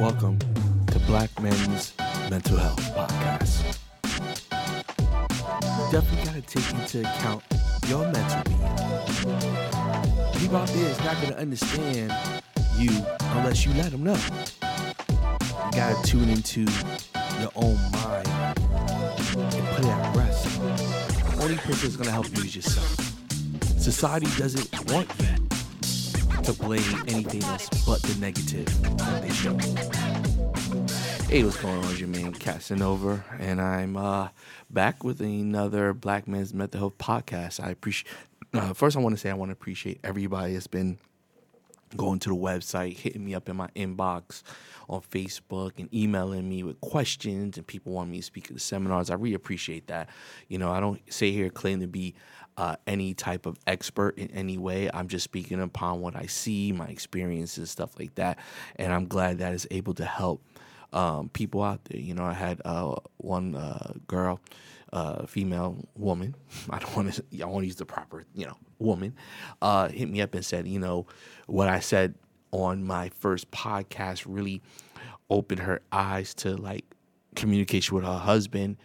Welcome to Black Men's Mental Health Podcast. Definitely got to take into account your mental being. People out there is not going to understand you unless you let them know. You got to tune into your own mind and put it at rest. The only person that's going to help you is yourself. Society doesn't want you to blame anything else but the negative they show. Hey, what's going on? It's your man Casanova, and I'm uh, back with another Black Men's Mental Health podcast. I appreciate. Uh, first, I want to say I want to appreciate everybody that's been going to the website, hitting me up in my inbox on Facebook, and emailing me with questions, and people want me to speak at the seminars. I really appreciate that. You know, I don't say here claim to be uh, any type of expert in any way. I'm just speaking upon what I see, my experiences, stuff like that, and I'm glad that is able to help um, people out there. You know, I had uh, one uh, girl, uh, female woman. I don't want to. I want to use the proper, you know, woman. Uh, hit me up and said, you know, what I said on my first podcast really opened her eyes to like communication with her husband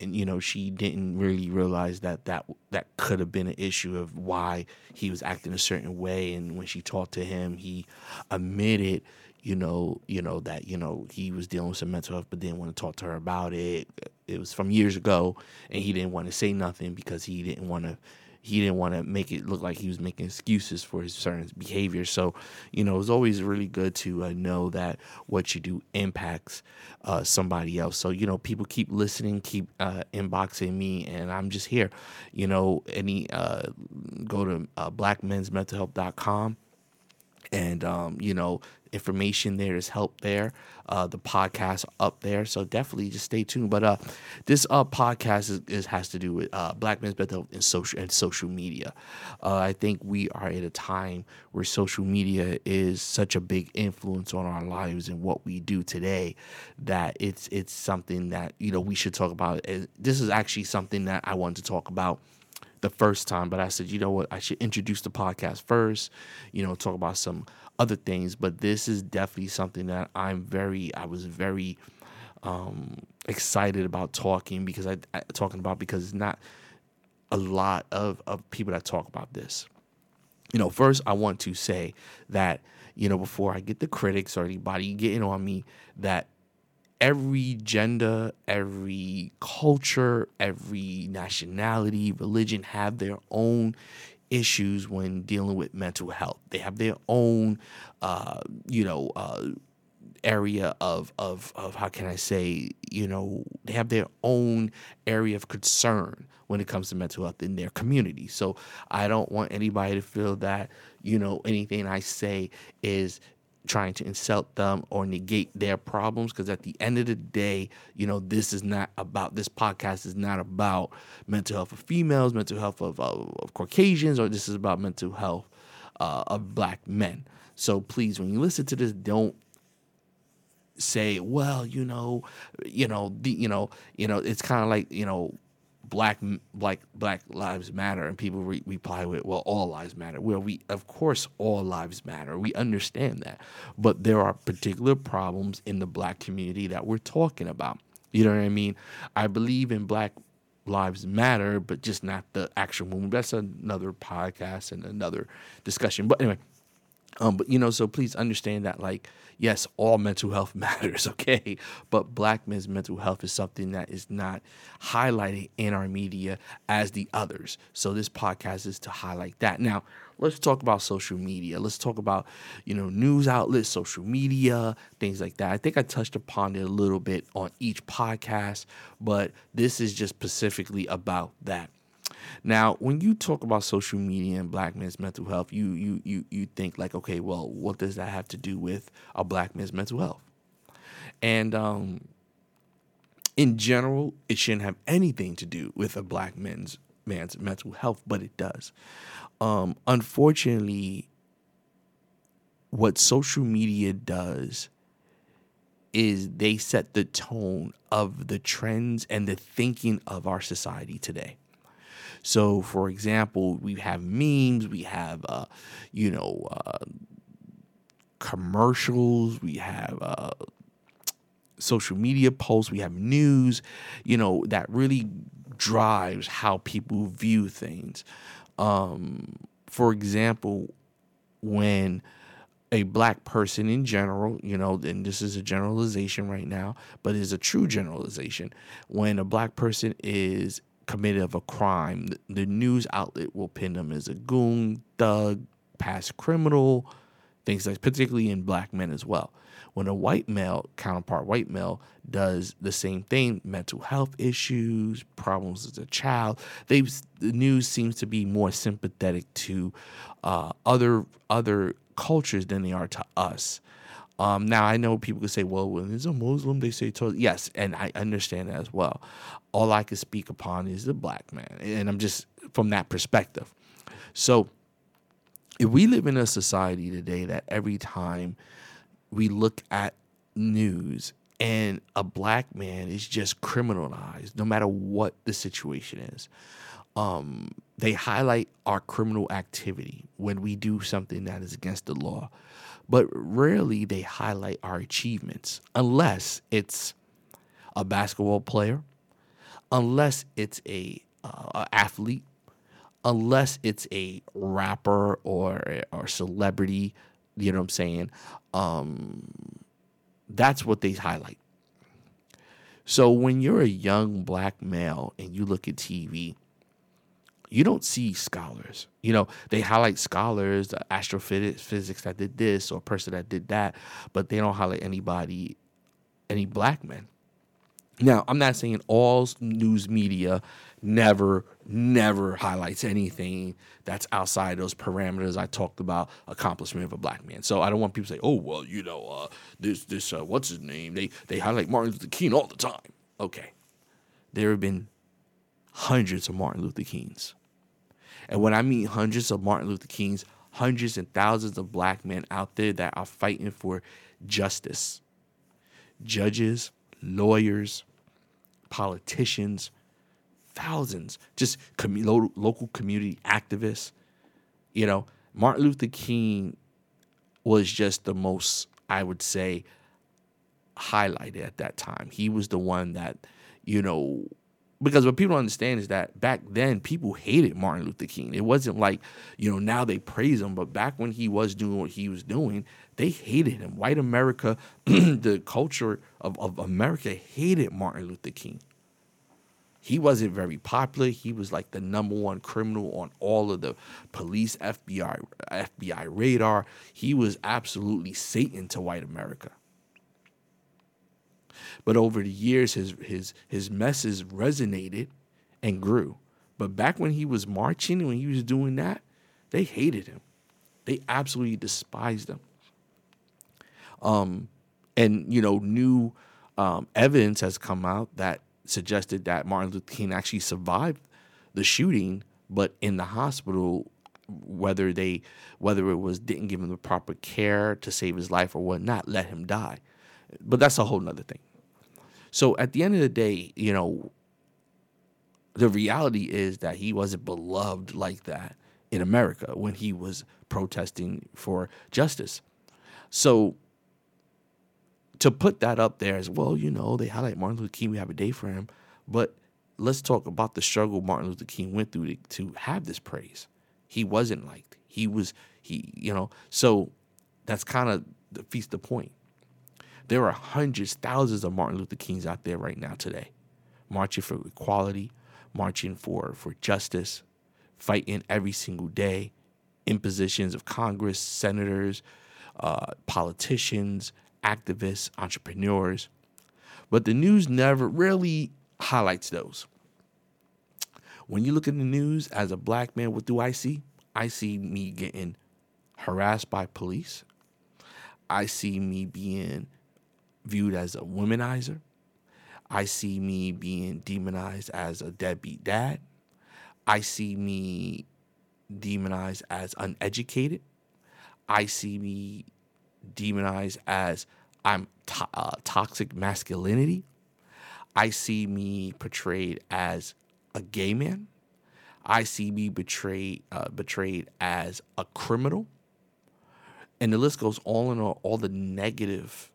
and you know she didn't really realize that that that could have been an issue of why he was acting a certain way. And when she talked to him he admitted you know you know that you know he was dealing with some mental health but didn't want to talk to her about it. It was from years ago and he didn't want to say nothing because he didn't want to he didn't want to make it look like he was making excuses for his certain behavior. So, you know, it's always really good to uh, know that what you do impacts uh, somebody else. So, you know, people keep listening, keep uh, inboxing me, and I'm just here. You know, any uh, go to uh, blackmensmentalhealth.com and um, you know information there is help there uh, the podcast up there. So definitely just stay tuned. But uh, this uh, podcast is, is, has to do with uh, black men's mental and social and social media. Uh, i think we are at a time where social media is such a big influence on our lives and what we do today that it's it's something that you know we should talk about. This is actually something that i wanted to talk about the first time, but I said, you know what, I should introduce the podcast first, you know, talk about some other things. But this is definitely something that I'm very, I was very um, excited about talking because I, I talking about because it's not a lot of of people that talk about this. You know, first I want to say that you know before I get the critics or anybody getting on me that every gender, every culture, every nationality, religion have their own issues when dealing with mental health. They have their own, uh, you know, uh, area of, of of how can I say, you know, they have their own area of concern when it comes to mental health in their community. So I don't want anybody to feel that, you know, anything I say is trying to insult them or negate their problems because at the end of the day you know this is not about this podcast is not about mental health of females mental health of, of, of caucasians or this is about mental health uh, of black men. So please when you listen to this don't say well you know you know the you know you know it's kind of like you know black black black lives matter and people re- reply with well all lives matter. Well we of course all lives matter. We understand that. But there are particular problems in the black community that we're talking about. You know what i mean? I believe in black lives matter but just not the actual movement. That's another podcast and another discussion. But anyway um, but you know, so please understand that, like, yes, all mental health matters, okay? But black men's mental health is something that is not highlighted in our media as the others. So this podcast is to highlight that. Now, let's talk about social media. Let's talk about, you know, news outlets, social media, things like that. I think I touched upon it a little bit on each podcast, but this is just specifically about that. Now, when you talk about social media and black men's mental health, you you you you think like, okay, well, what does that have to do with a black man's mental health? And um, in general, it shouldn't have anything to do with a black man's man's mental health, but it does. Um, unfortunately, what social media does is they set the tone of the trends and the thinking of our society today. So, for example, we have memes, we have, uh, you know, uh, commercials, we have uh, social media posts, we have news, you know, that really drives how people view things. Um, for example, when a black person in general, you know, and this is a generalization right now, but it's a true generalization. When a black person is committed of a crime, the news outlet will pin them as a goon, thug, past criminal, things like particularly in black men as well. When a white male, counterpart white male, does the same thing, mental health issues, problems as a child, they the news seems to be more sympathetic to uh, other other cultures than they are to us. Um, now I know people could say, "Well, when it's a Muslim, they say yes," and I understand that as well. All I can speak upon is the black man, and I'm just from that perspective. So, if we live in a society today that every time we look at news and a black man is just criminalized, no matter what the situation is, um, they highlight our criminal activity when we do something that is against the law, but rarely they highlight our achievements unless it's a basketball player, unless it's a, uh, athlete, unless it's a rapper or or celebrity. You know what I'm saying? Um, that's what they highlight. So when you're a young black male and you look at TV you don't see scholars. You know, they highlight scholars, the astrophysics that did this or person that did that, but they don't highlight anybody, any black men. Now, I'm not saying all news media never, never highlights anything that's outside those parameters I talked about accomplishment of a black man. So I don't want people to say, "Oh, well, you know, uh, this, this, uh, what's his name? They they highlight Martin Luther King all the time." Okay, there have been hundreds of Martin Luther Kings. And when I mean hundreds of Martin Luther Kings, hundreds and thousands of black men out there that are fighting for justice. Judges, lawyers, politicians, thousands, just local community activists. You know, Martin Luther King was just the most, I would say, highlighted at that time. He was the one that, you know, because what people understand is that back then people hated Martin Luther King. It wasn't like, you know, now they praise him, but back when he was doing what he was doing, they hated him. White America, the culture of, of America hated Martin Luther King. He wasn't very popular. He was like the number one criminal on all of the police FBI FBI radar. He was absolutely Satan to white America. But over the years, his his his message resonated and grew. But back when he was marching, when he was doing that, they hated him. They absolutely despised him. Um, and you know, new um, evidence has come out that suggested that Martin Luther King actually survived the shooting, but in the hospital, whether they whether it was didn't give him the proper care to save his life or whatnot, let him die. But that's a whole nother thing. So at the end of the day, you know, the reality is that he wasn't beloved like that in America when he was protesting for justice. So to put that up there as well, you know, they highlight Martin Luther King, we have a day for him, but let's talk about the struggle Martin Luther King went through to, to have this praise. He wasn't liked. He was he, you know, so that's kind of defeats the point. There are hundreds, thousands of Martin Luther Kings out there right now today, marching for equality, marching for, for justice, fighting every single day in positions of Congress, senators, uh, politicians, activists, entrepreneurs. But the news never really highlights those. When you look at the news as a black man, what do I see? I see me getting harassed by police. I see me being viewed as a womanizer. I see me being demonized as a deadbeat dad. I see me demonized as uneducated. I see me demonized as I'm to- uh, toxic masculinity. I see me portrayed as a gay man. I see me betrayed uh, betrayed as a criminal And the list goes all in all, all the negative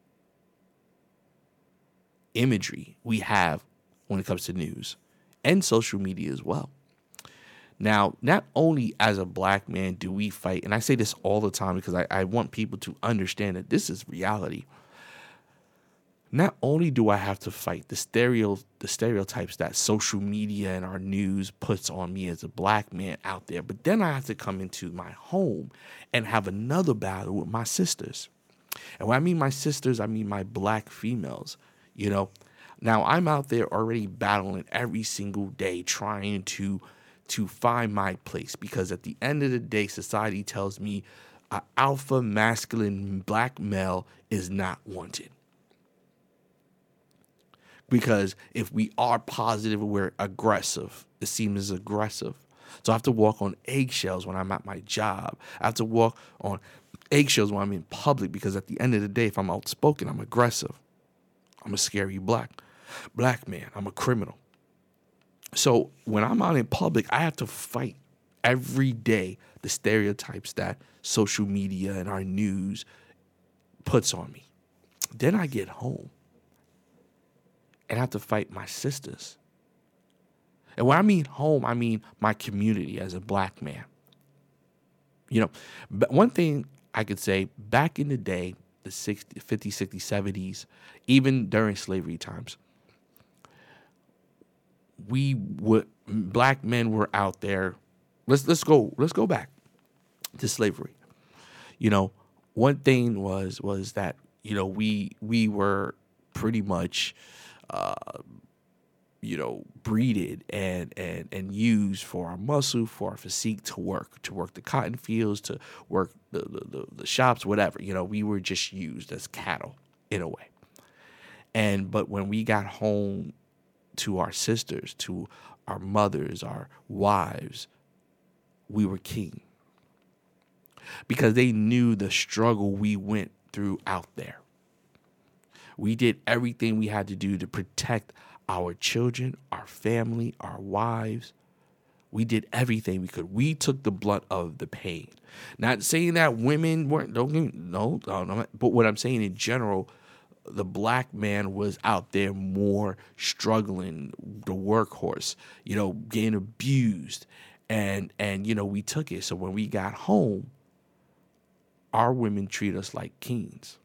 imagery we have when it comes to news and social media as well. Now, not only as a black man do we fight, and I say this all the time because I, I want people to understand that this is reality. Not only do I have to fight the stereo the stereotypes that social media and our news puts on me as a black man out there, but then I have to come into my home and have another battle with my sisters. And when I mean my sisters, I mean my black females. You know, now I'm out there already battling every single day trying to to find my place because at the end of the day society tells me an alpha masculine black male is not wanted. Because if we are positive, we're aggressive. It seems aggressive. So I have to walk on eggshells when I'm at my job. I have to walk on eggshells when I'm in public because at the end of the day, if I'm outspoken, I'm aggressive. I'm a scary black black man. I'm a criminal. So when I'm out in public, I have to fight every day the stereotypes that social media and our news puts on me. Then I get home and I have to fight my sisters. And when I mean home, I mean my community as a black man. You know, but one thing I could say back in the day, the 60, 50s, 60s, 70s, even during slavery times, we would black men were out there. Let's let's go let's go back to slavery. You know, one thing was was that you know we we were pretty much uh, you know breeded and and and used for our muscle for our physique to work to work the cotton fields to work the, the, the shops whatever you know we were just used as cattle in a way and but when we got home to our sisters, to our mothers, our wives, we were king. Because they knew the struggle we went through out there. We did everything we had to do to protect our children, our family, our wives. We did everything we could. We took the blunt of the pain. Not saying that women weren't, don't no, no, but what I'm saying in general, the black man was out there more struggling, the workhorse, you know, getting abused. And and you know, we took it. So when we got home, our women treat us like kings.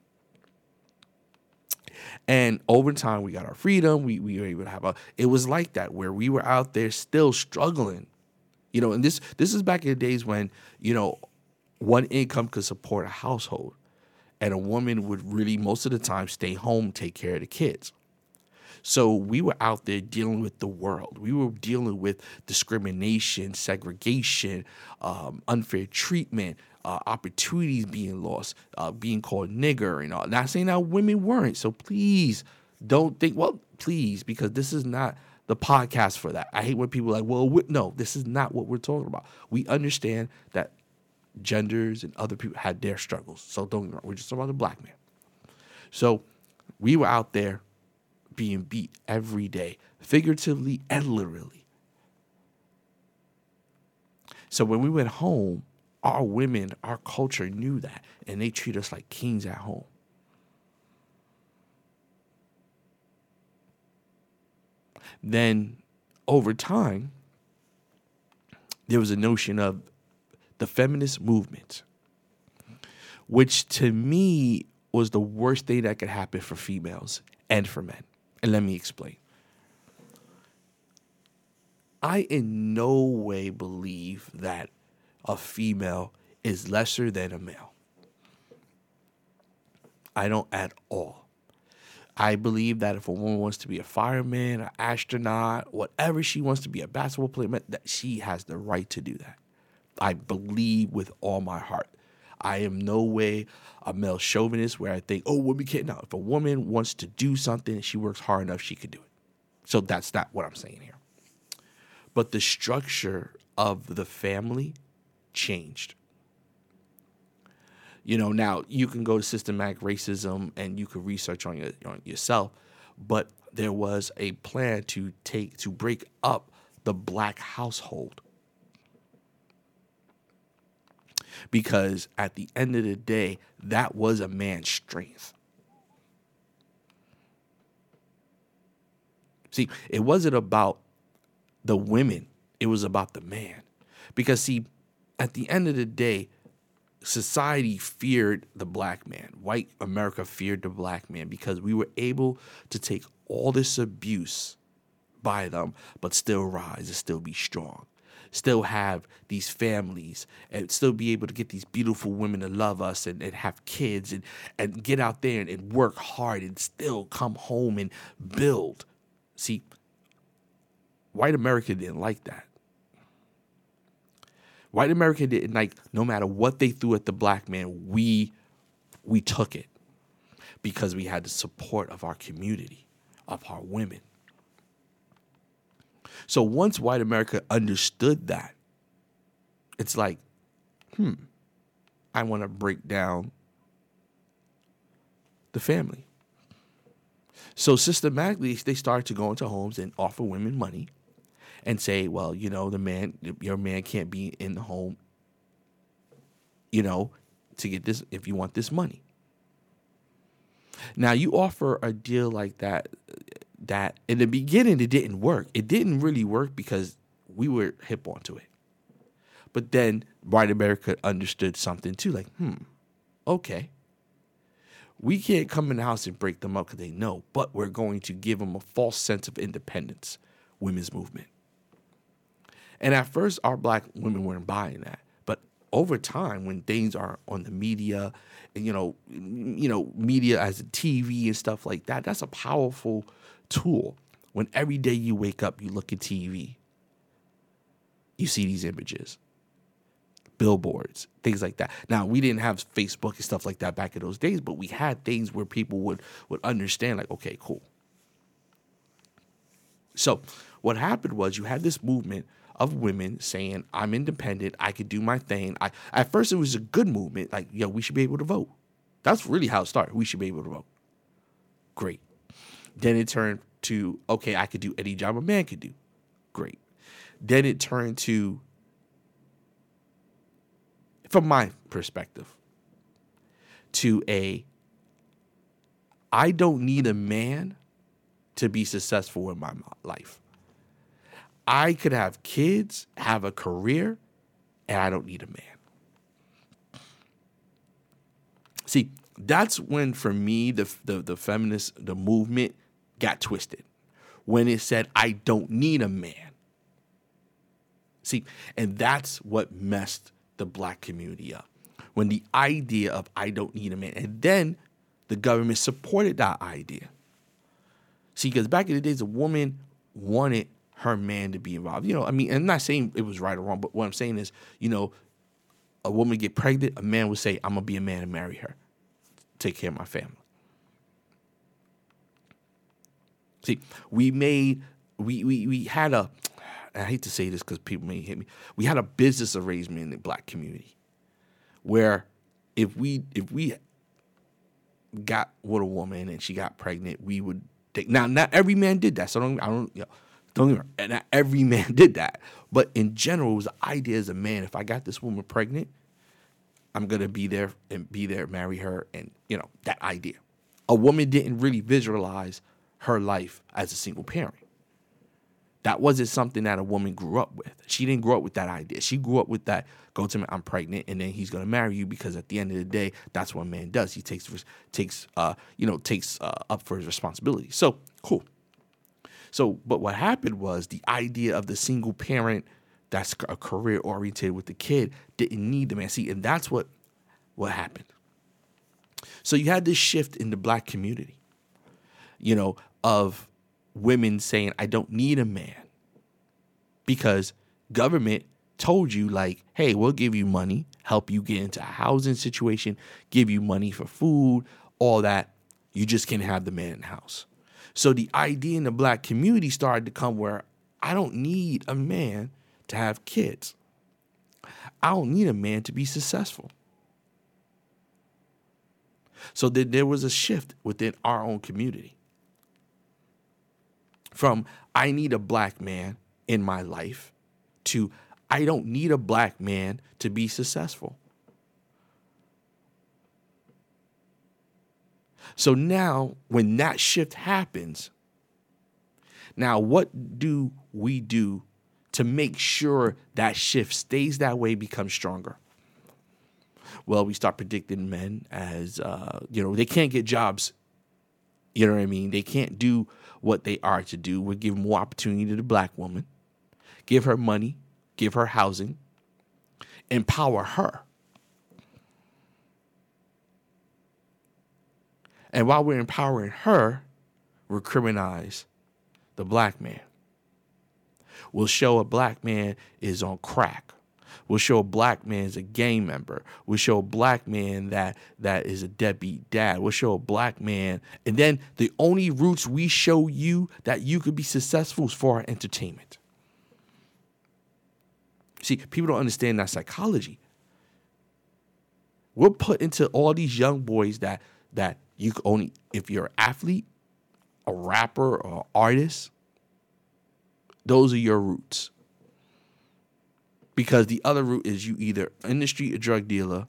And over time we got our freedom. We we were able to have a it was like that where we were out there still struggling. You know, and this this is back in the days when, you know, one income could support a household and a woman would really most of the time stay home take care of the kids so we were out there dealing with the world we were dealing with discrimination segregation um, unfair treatment uh, opportunities being lost uh, being called nigger and all not saying that women weren't so please don't think well please because this is not the podcast for that. I hate when people are like, well, no, this is not what we're talking about. We understand that genders and other people had their struggles. So don't get we're just talking about the black man. So we were out there being beat every day, figuratively and literally. So when we went home, our women, our culture knew that, and they treat us like kings at home. Then over time, there was a notion of the feminist movement, which to me was the worst thing that could happen for females and for men. And let me explain. I in no way believe that a female is lesser than a male. I don't at all. I believe that if a woman wants to be a fireman, an astronaut, whatever she wants to be, a basketball player, that she has the right to do that. I believe with all my heart. I am no way a male chauvinist where I think, oh, women can't. Now, if a woman wants to do something, she works hard enough, she could do it. So that's not what I'm saying here. But the structure of the family changed. You know, now you can go to systematic racism and you can research on, your, on yourself, but there was a plan to take to break up the black household Because at the end of the day, that was a man's strength. See, it wasn't about the women, it was about the man. Because, see, at the end of the day, society feared the black man. White America feared the black man because we were able to take all this abuse by them, but still rise and still be strong. Still have these families and still be able to get these beautiful women to love us and, and have kids and, and get out there and, and work hard and still come home and build. See, white America didn't like that. White America didn't like no matter what they threw at the black man, we we took it because we had the support of our community, of our women. So once white America understood that, it's like, hmm, I want to break down the family. So systematically, they started to go into homes and offer women money and say, well, you know, the man, your man can't be in the home, you know, to get this if you want this money. Now you offer a deal like that that in the beginning it didn't work. It didn't really work because we were hip onto it. But then white America understood something too, like, hmm, okay. We can't come in the house and break them up because they know, but we're going to give them a false sense of independence, women's movement. And at first, our black women weren't buying that. But over time, when things are on the media, you know, you know, media as a TV and stuff like that, that's a powerful tool. When every day you wake up, you look at TV, you see these images, billboards, things like that. Now we didn't have Facebook and stuff like that back in those days, but we had things where people would would understand, like, okay, cool. So what happened was you had this movement of women saying, I'm independent, I could do my thing. I at first it was a good movement, like, yo, we should be able to vote. That's really how it started. We should be able to vote. Great. Then it turned to, okay, I could do any job a man could do. Great. Then it turned to, from my perspective, to a, I don't need a man to be successful in my life. I could have kids, have a career, and I don't need a man. See, that's when for me the the, the feminist the movement got twisted. When it said I don't need a man. See, and that's what messed the black community up. When the idea of I don't need a man, and then the government supported that idea. See, because back in the days, a woman wanted her man to be involved. You know, I mean, I'm not saying it was right or wrong, but what I'm saying is, you know, a woman get pregnant, a man would say, I'm gonna be a man and marry her, take care of my family. See, we made we we we had a I hate to say this because people may hit me. We had a business arrangement in the black community where if we if we got with a woman and she got pregnant, we would take now not every man did that. So don't I don't you know, don't wrong, and every man did that. But in general, it was the idea as a man, if I got this woman pregnant, I'm gonna be there and be there, marry her, and you know, that idea. A woman didn't really visualize her life as a single parent. That wasn't something that a woman grew up with. She didn't grow up with that idea. She grew up with that go to me, I'm pregnant, and then he's gonna marry you because at the end of the day, that's what a man does. He takes takes uh you know takes uh, up for his responsibility. So cool. So, but what happened was the idea of the single parent that's a career oriented with the kid didn't need the man. See, and that's what what happened. So you had this shift in the black community, you know, of women saying, I don't need a man. Because government told you like, hey, we'll give you money, help you get into a housing situation, give you money for food, all that. You just can't have the man in the house. So the idea in the black community started to come where I don't need a man to have kids. I don't need a man to be successful. So then there was a shift within our own community from I need a black man in my life to I don't need a black man to be successful. So now, when that shift happens, now what do we do to make sure that shift stays that way, becomes stronger? Well, we start predicting men as, uh, you know, they can't get jobs. You know what I mean? They can't do what they are to do. We give more opportunity to the black woman, give her money, give her housing, empower her. And while we're empowering her, we'll criminalize the black man. We'll show a black man is on crack. We'll show a black man is a gang member. We'll show a black man that that is a deadbeat dad. We'll show a black man, and then the only roots we show you that you could be successful is for our entertainment. See, people don't understand that psychology. We're put into all these young boys that that you can only if you're an athlete, a rapper, or artist, those are your roots. Because the other route is you either in the street a drug dealer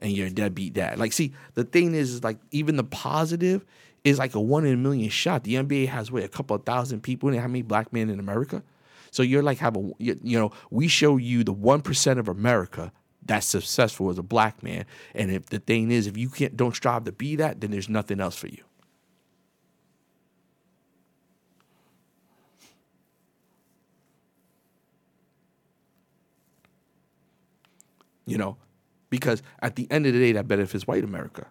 and you're a deadbeat dad. Like, see, the thing is, is like even the positive is like a one in a million shot. The NBA has what a couple of thousand people in it. How many black men in America? So you're like have a you, you know we show you the one percent of America that's successful as a black man. And if the thing is, if you can't don't strive to be that, then there's nothing else for you. You know, because at the end of the day, that benefits white America.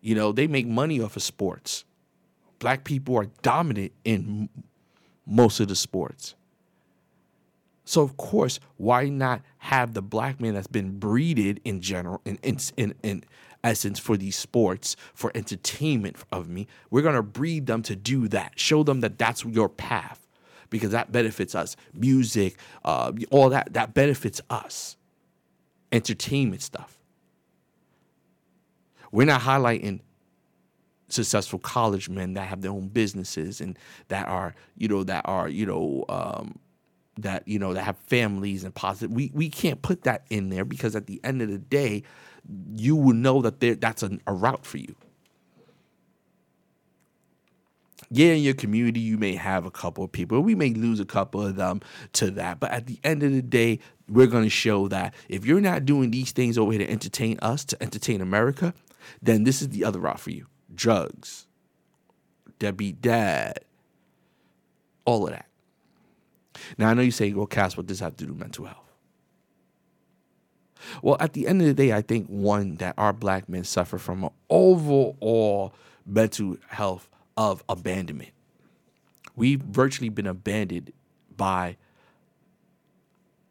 You know, they make money off of sports. Black people are dominant in most of the sports. So of course, why not have the black man that's been breeded in general, in in in, in essence, for these sports, for entertainment of me? We're gonna breed them to do that. Show them that that's your path, because that benefits us. Music, uh, all that that benefits us. Entertainment stuff. We're not highlighting successful college men that have their own businesses and that are you know that are you know um, that you know that have families and positive we we can't put that in there because at the end of the day you will know that there that's a, a route for you yeah, in your community, you may have a couple of people. We may lose a couple of them to that. But at the end of the day, we're going to show that if you're not doing these things over here to entertain us, to entertain America, then this is the other route for you drugs, deadbeat dad, all of that. Now, I know you say, well, Cass, what does this have to do with mental health? Well, at the end of the day, I think one, that our black men suffer from an overall mental health of abandonment. We've virtually been abandoned by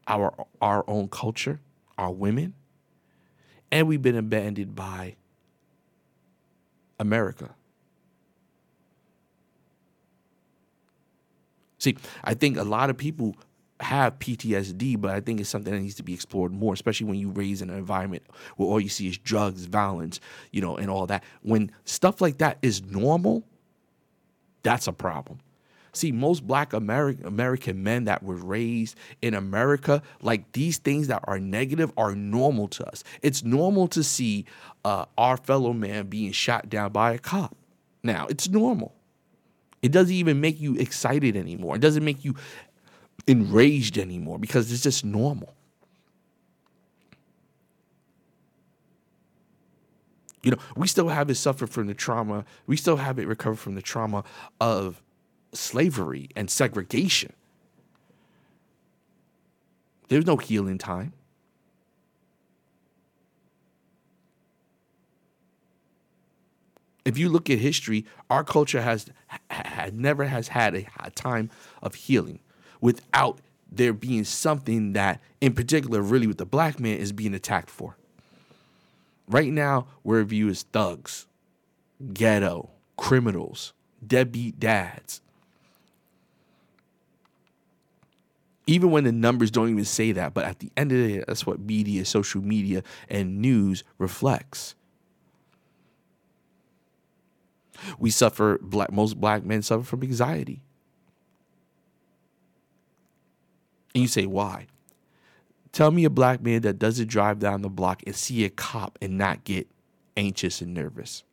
our our own culture, our women, and we've been abandoned by America. See, I think a lot of people have PTSD, but I think it's something that needs to be explored more, especially when you raise in an environment where all you see is drugs, violence, you know, and all that. When stuff like that is normal, that's a problem. See, most black American American men that were raised in America, like these things that are negative, are normal to us. It's normal to see uh, our fellow man being shot down by a cop. Now, it's normal. It doesn't even make you excited anymore. It doesn't make you enraged anymore because it's just normal. You know, we still have it suffer from the trauma. We still have it recover from the trauma of slavery and segregation. There's no healing time. If you look at history, our culture has never has had a, a time of healing without there being something that, in particular, really with the black man is being attacked for. Right now, we're viewed as thugs, ghetto, criminals, deadbeat dads. Even when the numbers don't even say that, but at the end of the day, that's what media, social media, and news reflects. We suffer, black, most black men suffer from anxiety. And you say, why? Tell me a black man that doesn't drive down the block and see a cop and not get anxious and nervous.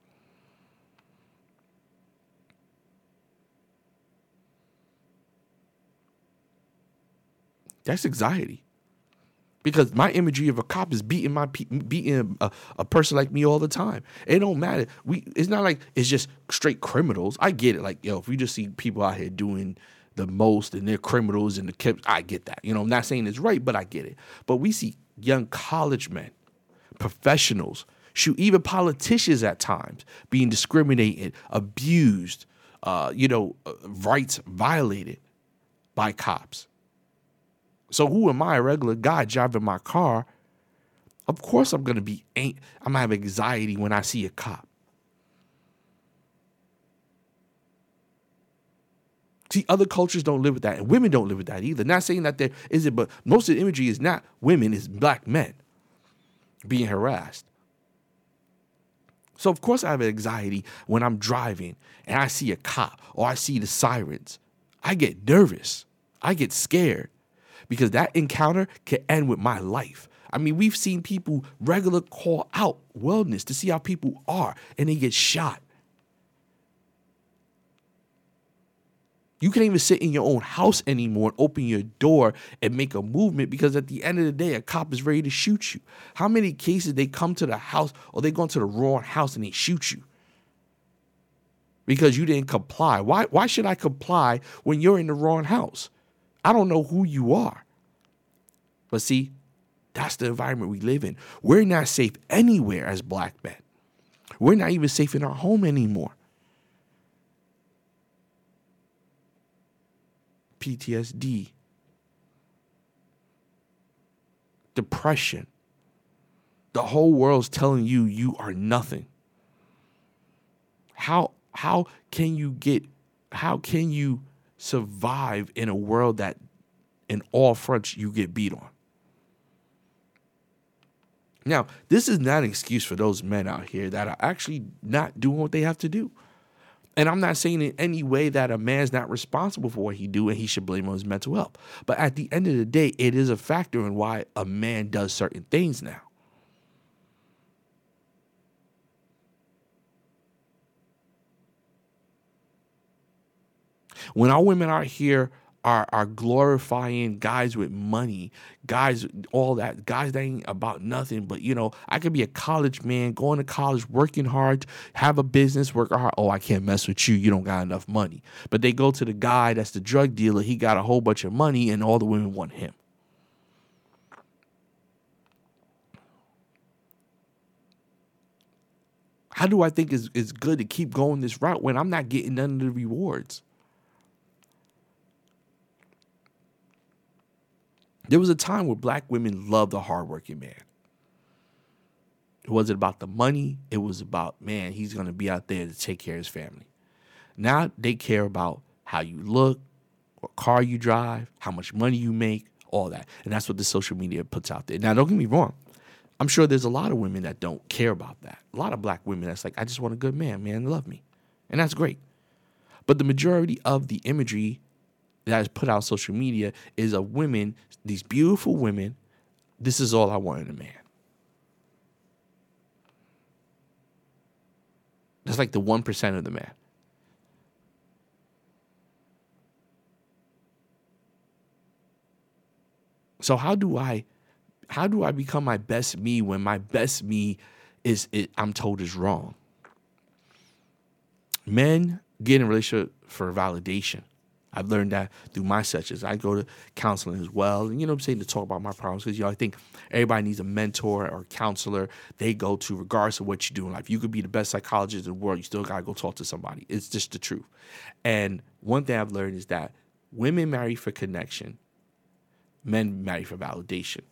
That's anxiety. Because my imagery of a cop is beating my beating a, a person like me all the time. It don't matter. We it's not like it's just straight criminals. I get it. Like yo, if we just see people out here doing the most and they're criminals and the kids, I get that. You know, I'm not saying it's right, but I get it. But we see young college men, professionals, shoot, even politicians at times being discriminated, abused, uh, you know, uh, rights violated by cops. So who am I, a regular guy driving my car? Of course I'm gonna be I'm gonna have anxiety when I see a cop. See, other cultures don't live with that, and women don't live with that either. Not saying that there isn't, but most of the imagery is not women, it's black men being harassed. So of course I have anxiety when I'm driving and I see a cop or I see the sirens. I get nervous. I get scared because that encounter can end with my life. I mean, we've seen people regular call out wellness to see how people are and they get shot. You can't even sit in your own house anymore and open your door and make a movement because at the end of the day, a cop is ready to shoot you. How many cases they come to the house or they go into the wrong house and they shoot you? Because you didn't comply. Why, why should I comply when you're in the wrong house? I don't know who you are. But see, that's the environment we live in. We're not safe anywhere as black men. We're not even safe in our home anymore. PTSD, depression. The whole world's telling you you are nothing. How how can you get how can you survive in a world that in all fronts you get beat on? Now, this is not an excuse for those men out here that are actually not doing what they have to do. And I'm not saying in any way that a man's not responsible for what he do and he should blame on his mental health. But at the end of the day, it is a factor in why a man does certain things now. When our women are here are are glorifying guys with money, guys, all that, guys that ain't about nothing. But you know, I could be a college man, going to college, working hard, have a business, work hard. Oh, I can't mess with you. You don't got enough money. But they go to the guy that's the drug dealer. He got a whole bunch of money, and all the women want him. How do I think it's, it's good to keep going this route when I'm not getting none of the rewards? There was a time where black women loved a hardworking man. It wasn't about the money, it was about, man, he's to be out there to take care of his family. Now they care about how you look, what car you drive, how much money you make, all that. And that's what the social media puts out there. Now, don't get me wrong. I'm sure there's a lot of women that don't care about that. A lot of black women that's like, I just want a good man, man, love me. And that's great. But the majority of the imagery that is put out social media is of women, these beautiful women. This is all I want in a man. That's like the 1% of the man. So how do I how do I become my best me when my best me is it, I'm told is wrong? Men get in a relationship for validation. I've learned that through my sessions. I go to counseling as well, and you know I'm saying to talk about my problems because you know I think everybody needs a mentor or a counselor they go to regardless of what you do in life. You could be the best psychologist in the world, you still gotta go talk to somebody. It's just the truth. And one thing I've learned is that women marry for connection, men marry for validation.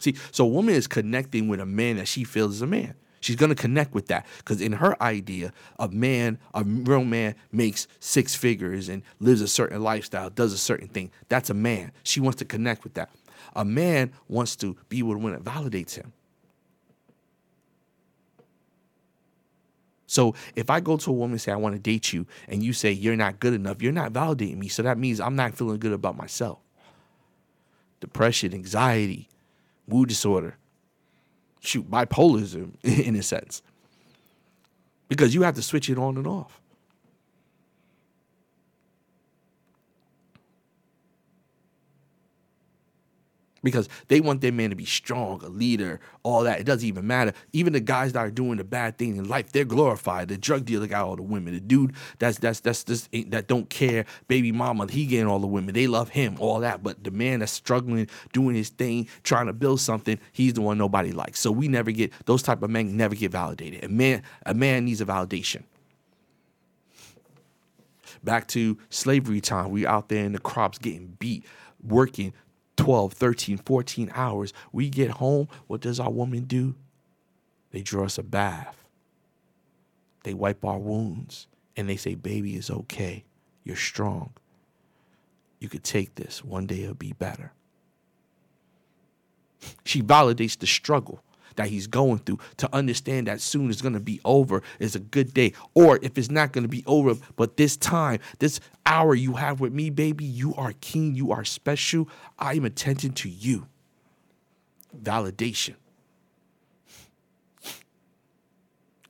See, so a woman is connecting with a man that she feels is a man. She's going to connect with that because in her idea, a man, a real man, makes six figures and lives a certain lifestyle, does a certain thing. That's a man. She wants to connect with that. A man wants to be with woman that validates him. So if I go to a woman and say, I want to date you, and you say, you're not good enough, you're not validating me. So that means I'm not feeling good about myself. Depression, anxiety, mood disorder, shoot bipolarism in a sense. Because you have to switch it on and off because they want their man to be strong, a leader, all that. It doesn't even matter. Even the guys that are doing the bad thing in life, they're glorified. The drug dealer got all the women. The dude that's that's that's just that don't care, baby mama, he getting all the women. They love him, all that. But the man that's struggling, doing his thing, trying to build something, he's the one nobody likes. So we never get those type of men never get validated. A man, a man needs a validation. Back to slavery time, we out there in the crops getting beat, working 12, 13, 14 hours. We get home. What does our woman do? They draw us a bath. They wipe our wounds and they say, Baby, it's okay. You're strong. You could take this. One day it'll be better. She validates the struggle that he's going through to understand that soon it's going to be over is a good day. Or if it's not going to be over, but this time, this hour you have with me, baby, you are king, you are special. I am attention to you. Validation.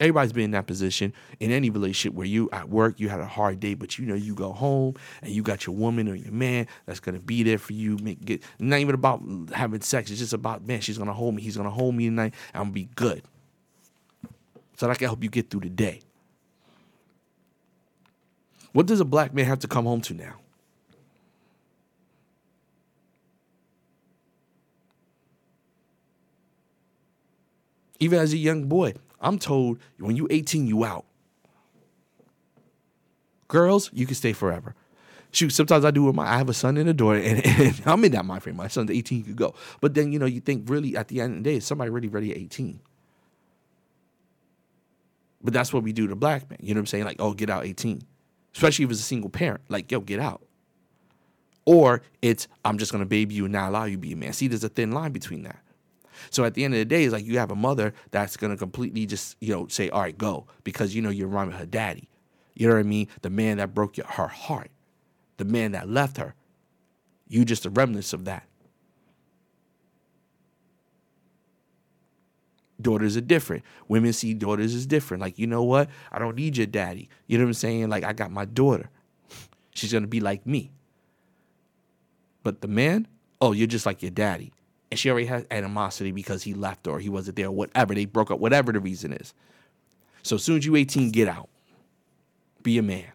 Everybody's been in that position in any relationship where you at work, you had a hard day, but you know you go home and you got your woman or your man that's gonna be there for you. Make get not even about having sex. It's just about man, she's gonna hold me. He's gonna hold me tonight. I'm gonna be good. So that can help you get through the day. What does a black man have to come home to now? Even as a young boy, I'm told when you 18, you out. Girls, you can stay forever. Shoot, sometimes I do with my I have a son and a daughter, and, and I'm in that mind frame. My son's 18, you could go. But then, you know, you think really at the end of the day, is somebody really ready at 18? But that's what we do to black men. You know what I'm saying? Like, oh, get out 18. Especially if it's a single parent. Like, yo, get out. Or it's I'm just gonna baby you and not allow you to be a man. See, there's a thin line between that. So at the end of the day, it's like you have a mother that's gonna completely just, you know, say, all right, go, because you know you're with her daddy. You know what I mean? The man that broke your, her heart, the man that left her. You just the remnants of that. Daughters are different. Women see daughters as different. Like, you know what? I don't need your daddy. You know what I'm saying? Like, I got my daughter. She's gonna be like me. But the man, oh, you're just like your daddy and she already has animosity because he left or he wasn't there, whatever. They broke up, whatever the reason is. So as soon as you 18, get out. Be a man.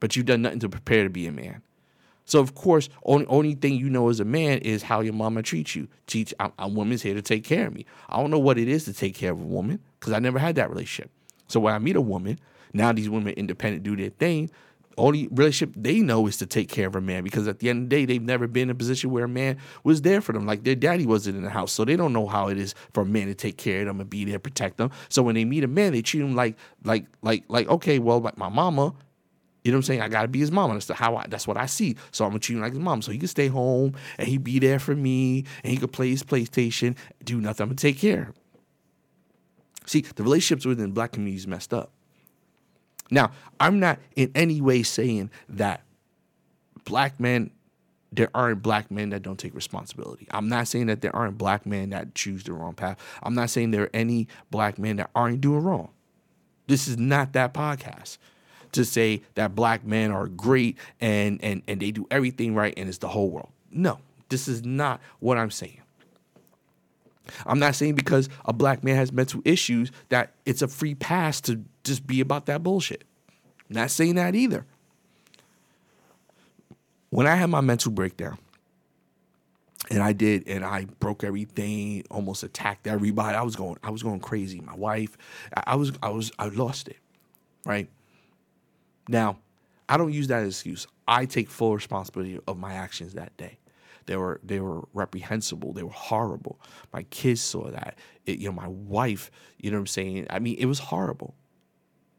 But you've done nothing to prepare to be a man. So of course, only only thing you know as a man is how your mama treats you. Teach a, a woman's here to take care of me. I don't know what it is to take care of a woman because I never had that relationship. So when I meet a woman, now these women independent do their thing only relationship they know is to take care of a man because at the end of the day, they've never been in a position where a man was there for them. Like their daddy wasn't in the house. So they don't know how it is for a man to take care of them and be there, protect them. So when they meet a man, they treat him like, like, like, like, okay, well, like my mama, you know what I'm saying? I gotta be his mama. That's how I, that's what I see. So I'm gonna treat him like his mom. So he can stay home and he be there for me and he could play his PlayStation, do nothing. I'm gonna take care. See, the relationships within black communities messed up. Now, I'm not in any way saying that black men, there aren't black men that don't take responsibility. I'm not saying that there aren't black men that choose the wrong path. I'm not saying there are any black men that aren't doing wrong. This is not that podcast to say that black men are great and and and they do everything right and it's the whole world. No, this is not what I'm saying. I'm not saying because a black man has mental issues that it's a free pass to just be about that bullshit. Not saying that either. When I had my mental breakdown, and I did, and I broke everything, almost attacked everybody. I was going, I was going crazy. My wife, I was, I was, I lost it. Right now, I don't use that excuse. I take full responsibility of my actions that day. They were they were reprehensible. They were horrible. My kids saw that. It, you know, my wife. You know what I'm saying? I mean, it was horrible.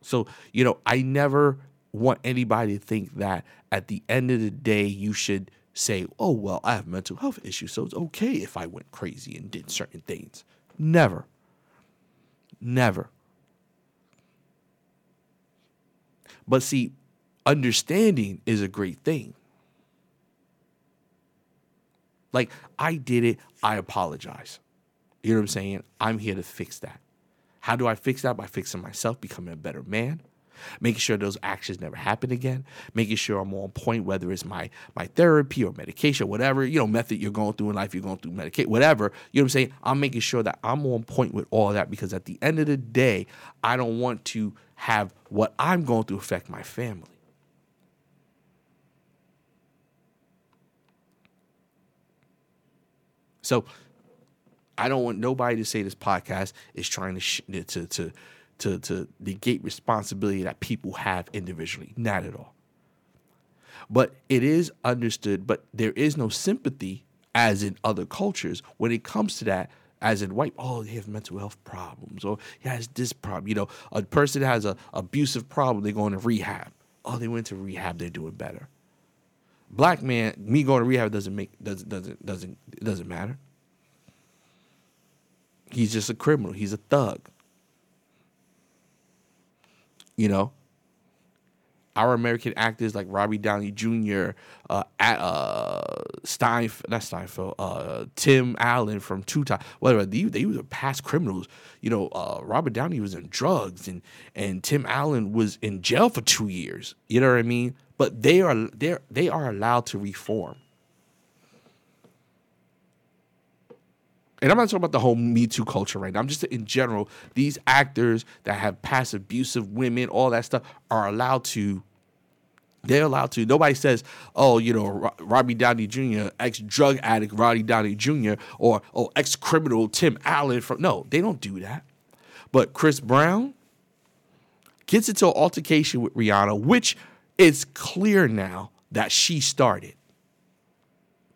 So, you know, I never want anybody to think that at the end of the day, you should say, oh, well, I have mental health issues, so it's okay if I went crazy and did certain things. Never. Never. But see, understanding is a great thing. Like, I did it, I apologize. You know what I'm saying? I'm here to fix that. How do I fix that? By fixing myself, becoming a better man. making sure those actions never happen again, making sure I'm on point, whether it's my my therapy or medication, whatever, you know, method you're going through in life, you're going through medicate, whatever, you know what I'm saying? I'm making sure that I'm on point with all that because at the end of the day, I don't want to have what I'm going through affect my family. So I don't want nobody to say this podcast is trying to sh- to to to to negate responsibility that people have individually. Not at all. But it is understood, but there is no sympathy as in other cultures when it comes to that. As in white, oh, they have mental health problems, or he has this problem. You know, a person has a abusive problem, they go into rehab. Oh, they went to rehab, they're doing better. Black man, me going to rehab doesn't make doesn't doesn't doesn't doesn't matter. He's just a criminal. He's a thug. You know, our American actors like Robbie Downey Jr., uh, uh, Stein, not Steinfeld, uh, Tim Allen from Two Time, whatever. They, they were past criminals. You know, uh, Robert Downey was in drugs, and and Tim Allen was in jail for two years. You know what I mean? But they are they they are allowed to reform. and I'm not talking about the whole Me Too culture right now. I'm just in general, these actors that have past abusive women, all that stuff, are allowed to. They're allowed to. Nobody says, "Oh, you know, Robbie Downey Jr., ex drug addict Robbie Downey Jr., or oh, ex criminal Tim Allen." From no, they don't do that. But Chris Brown gets into an altercation with Rihanna, which is clear now that she started.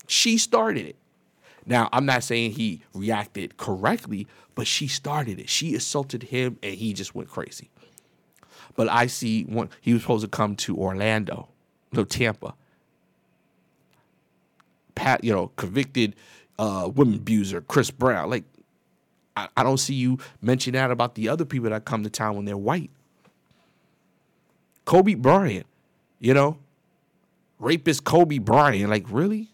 She started it. Now, I'm not saying he reacted correctly, but she started it. She assaulted him and he just went crazy. But I see one, he was supposed to come to Orlando, no Tampa. Pat, you know, convicted uh, women abuser Chris Brown. Like, I, I don't see you mention that about the other people that come to town when they're white. Kobe Bryant, you know, rapist Kobe Bryant. Like, really?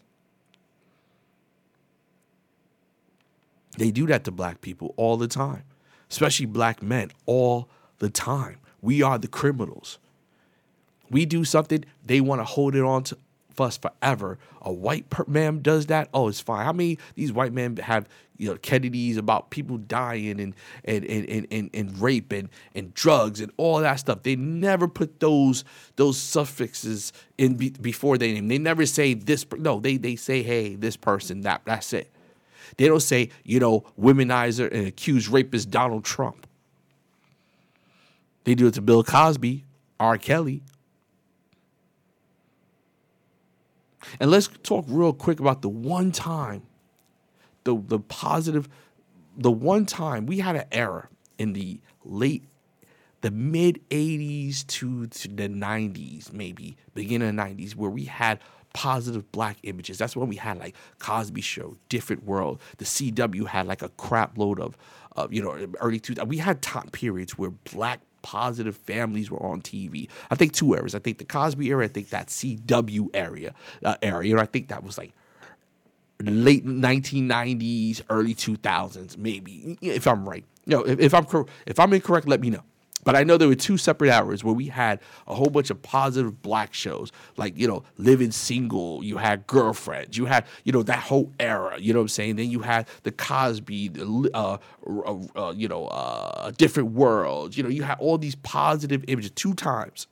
They do that to black people all the time, especially black men all the time. We are the criminals. We do something, they want to hold it on to us forever. A white per- man does that, oh, it's fine. How many these white men have you know Kennedys about people dying and and and and, and, and rape and, and drugs and all that stuff? They never put those those suffixes in be- before they name. They never say this. No, they they say hey, this person. That that's it. They don't say, you know, womanizer and accused rapist Donald Trump. They do it to Bill Cosby, R. Kelly. And let's talk real quick about the one time, the the positive, the one time we had an era in the late, the mid 80s to, to the 90s, maybe, beginning of the 90s, where we had positive black images. That's when we had like Cosby Show, Different World. The CW had like a crap load of, of you know, early 2000s. We had top periods where black positive families were on TV. I think two eras. I think the Cosby era. I think that CW area uh. You know, I think that was like late 1990s, early 2000s, maybe if I'm right. You know, if, if I'm if I'm incorrect, let me know. But I know there were two separate hours where we had a whole bunch of positive black shows, like, you know, Living Single, you had Girlfriends, you had, you know, that whole era, you know what I'm saying? Then you had the Cosby, the, uh, uh, uh, you know, uh, Different Worlds, you know, you had all these positive images two times.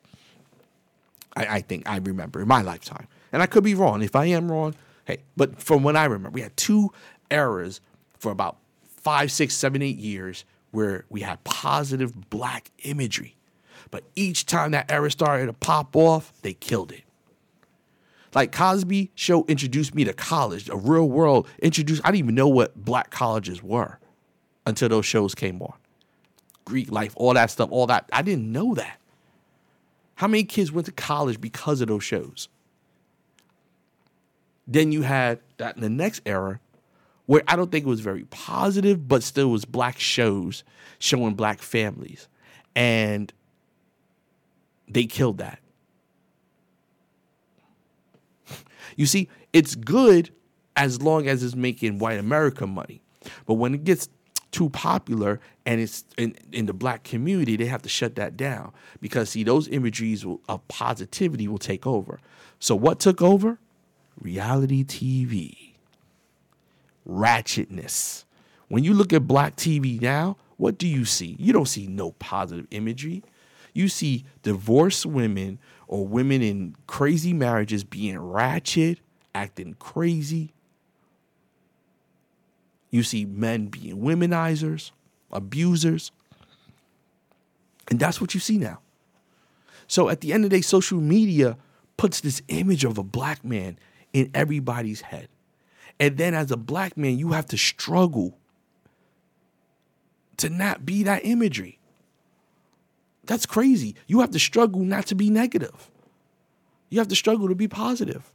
I, I think I remember in my lifetime. And I could be wrong. If I am wrong, hey, but from what I remember, we had two eras for about five, six, seven, eight years where we had positive black imagery. But each time that era started to pop off, they killed it. Like Cosby show introduced me to college, a real world introduced. I didn't even know what black colleges were until those shows came on. Greek life, all that stuff, all that. I didn't know that. How many kids went to college because of those shows? Then you had that in the next era, where I don't think it was very positive, but still was black shows showing black families. And they killed that. You see, it's good as long as it's making white America money. But when it gets too popular and it's in, in the black community, they have to shut that down because see those imageries will, of positivity will take over. So what took over? Reality TV. Ratchetness. When you look at black TV now, what do you see? You don't see no positive imagery. You see divorced women or women in crazy marriages being ratchet, acting crazy. You see men being womenizers, abusers. And that's what you see now. So at the end of the day, social media puts this image of a black man in everybody's head. And then as a black man, you have to struggle to not be that imagery. That's crazy. You have to struggle not to be negative. You have to struggle to be positive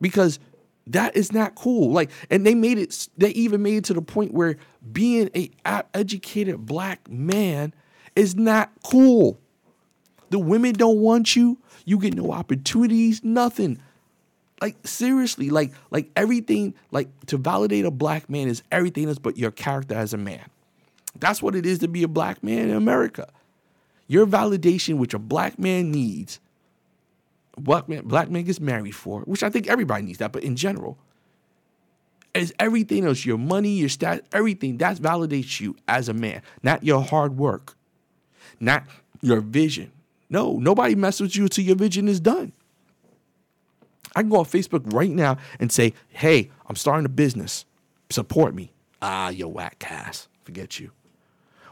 because that is not cool. Like, and they made it, they even made it to the point where being a educated black man is not cool. The women don't want you. You get no opportunities, nothing. Like seriously, like like everything, like to validate a black man is everything else but your character as a man. That's what it is to be a black man in America. Your validation, which a black man needs, black man, black man gets married for, which I think everybody needs that, but in general, is everything else, your money, your stat, everything that validates you as a man, not your hard work, not your vision. No, nobody messes with you until your vision is done. I can go on Facebook right now and say, hey, I'm starting a business. Support me. Ah, yo, whack Cass. Forget you.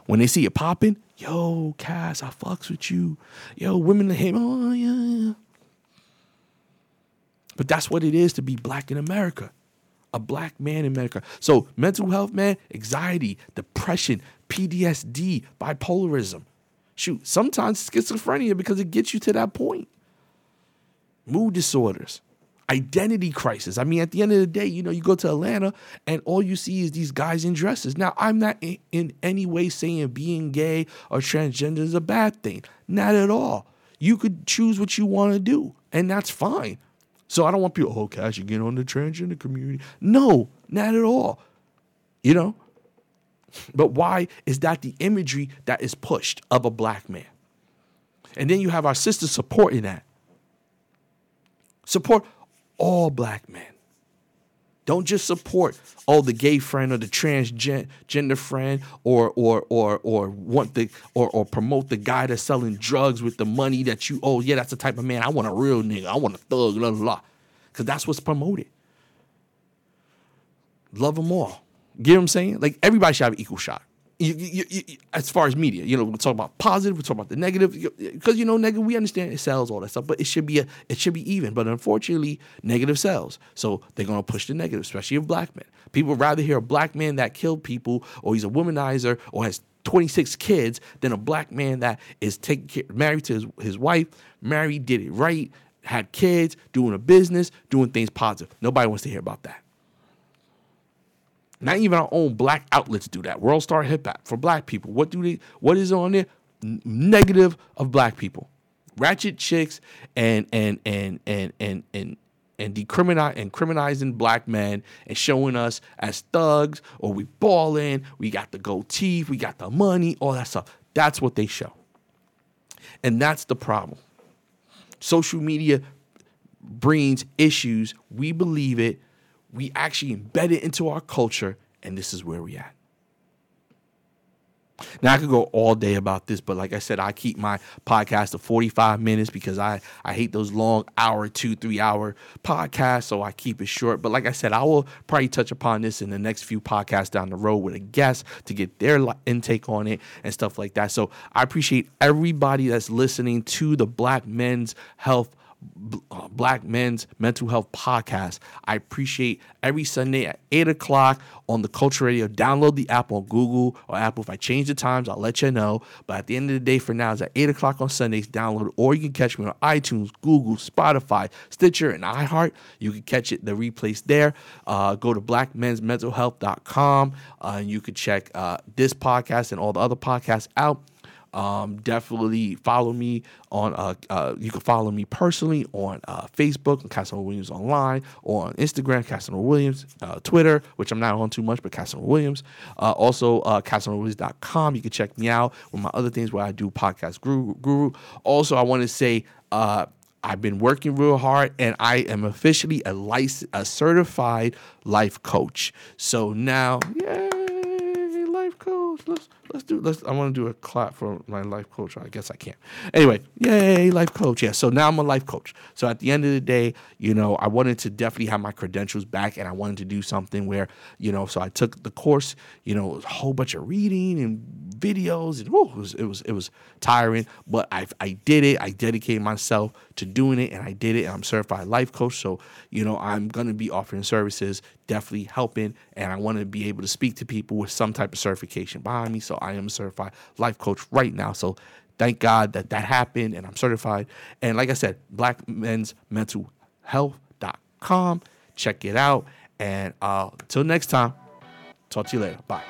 When they see you popping, yo, Cass, I fucks with you. Yo, women to him, oh yeah. But that's what it is to be black in America. A black man in America. So mental health, man, anxiety, depression, PTSD, bipolarism. Shoot, sometimes schizophrenia because it gets you to that point. Mood disorders identity crisis. I mean, at the end of the day, you know, you go to Atlanta and all you see is these guys in dresses. Now, I'm not in, in any way saying being gay or transgender is a bad thing. Not at all. You could choose what you want to do, and that's fine. So I don't want people, oh, Cass, you get on the transgender community. No, not at all. You know? But why is that the imagery that is pushed of a black man? And then you have our sisters supporting that. Support all black men. Don't just support oh the gay friend or the transgender friend or or or or want the or or promote the guy that's selling drugs with the money that you oh yeah that's the type of man I want a real nigga I want a thug blah blah because that's what's promoted. Love them all. Get what I'm saying? Like everybody should have equal shot you, you, you, as far as media, you know, we talk about positive, we talk about the negative, because you know, negative. We understand it sells all that stuff, but it should be a, it should be even. But unfortunately, negative sells, so they're gonna push the negative, especially of black men. People rather hear a black man that killed people, or he's a womanizer, or has 26 kids, than a black man that is taking care, married to his, his wife, married, did it right, had kids, doing a business, doing things positive. Nobody wants to hear about that. Not even our own black outlets do that. World Star Hip Hop for black people. What do they? What is on there? Negative of black people, ratchet chicks, and and and and and and and decriminate and criminalizing black men and showing us as thugs or we balling, we got the gold teeth, we got the money, all that stuff. That's what they show. And that's the problem. Social media brings issues. We believe it we actually embed it into our culture, and this is where we at. Now I could go all day about this, but like I said, I keep my podcast to 45 minutes because I, I hate those long hour, two, three hour podcasts. So I keep it short. But like I said, I will probably touch upon this in the next few podcasts down the road with a guest to get their intake on it and stuff like that. So I appreciate everybody that's listening to the Black Men's Health Black Men's Mental Health Podcast. I appreciate every Sunday at 8 o'clock on the Culture Radio. Download the app on Google or Apple. If I change the times, I'll let you know. But at the end of the day, for now, it's at 8 o'clock on Sundays. Download or you can catch me on iTunes, Google, Spotify, Stitcher, and iHeart. You can catch it, the replays there. Uh, go to blackmensmentalhealth.com uh, and you can check uh, this podcast and all the other podcasts out. Um, definitely follow me on. Uh, uh, you can follow me personally on uh, Facebook, Casanova Williams Online, or on Instagram, Casanova Williams, uh, Twitter, which I'm not on too much, but Casanova Williams. Uh, also, uh, CasanovaWilliams.com. You can check me out with my other things where I do podcast guru. guru. Also, I want to say. Uh, I've been working real hard and I am officially a license, a certified life coach. So now, yay, life coach. Let's let's do let's I want to do a clap for my life coach. I guess I can't. Anyway, yay, life coach. Yeah. So now I'm a life coach. So at the end of the day, you know, I wanted to definitely have my credentials back and I wanted to do something where, you know, so I took the course, you know, a whole bunch of reading and videos and it was it was it was tiring, but I I did it. I dedicated myself to doing it and I did it and I'm certified life coach. So, you know, I'm going to be offering services, definitely helping and I want to be able to speak to people with some type of certification behind me. So I am a certified life coach right now. So thank God that that happened and I'm certified. And like I said, black men's mental health.com. Check it out. And uh, until next time, talk to you later. Bye.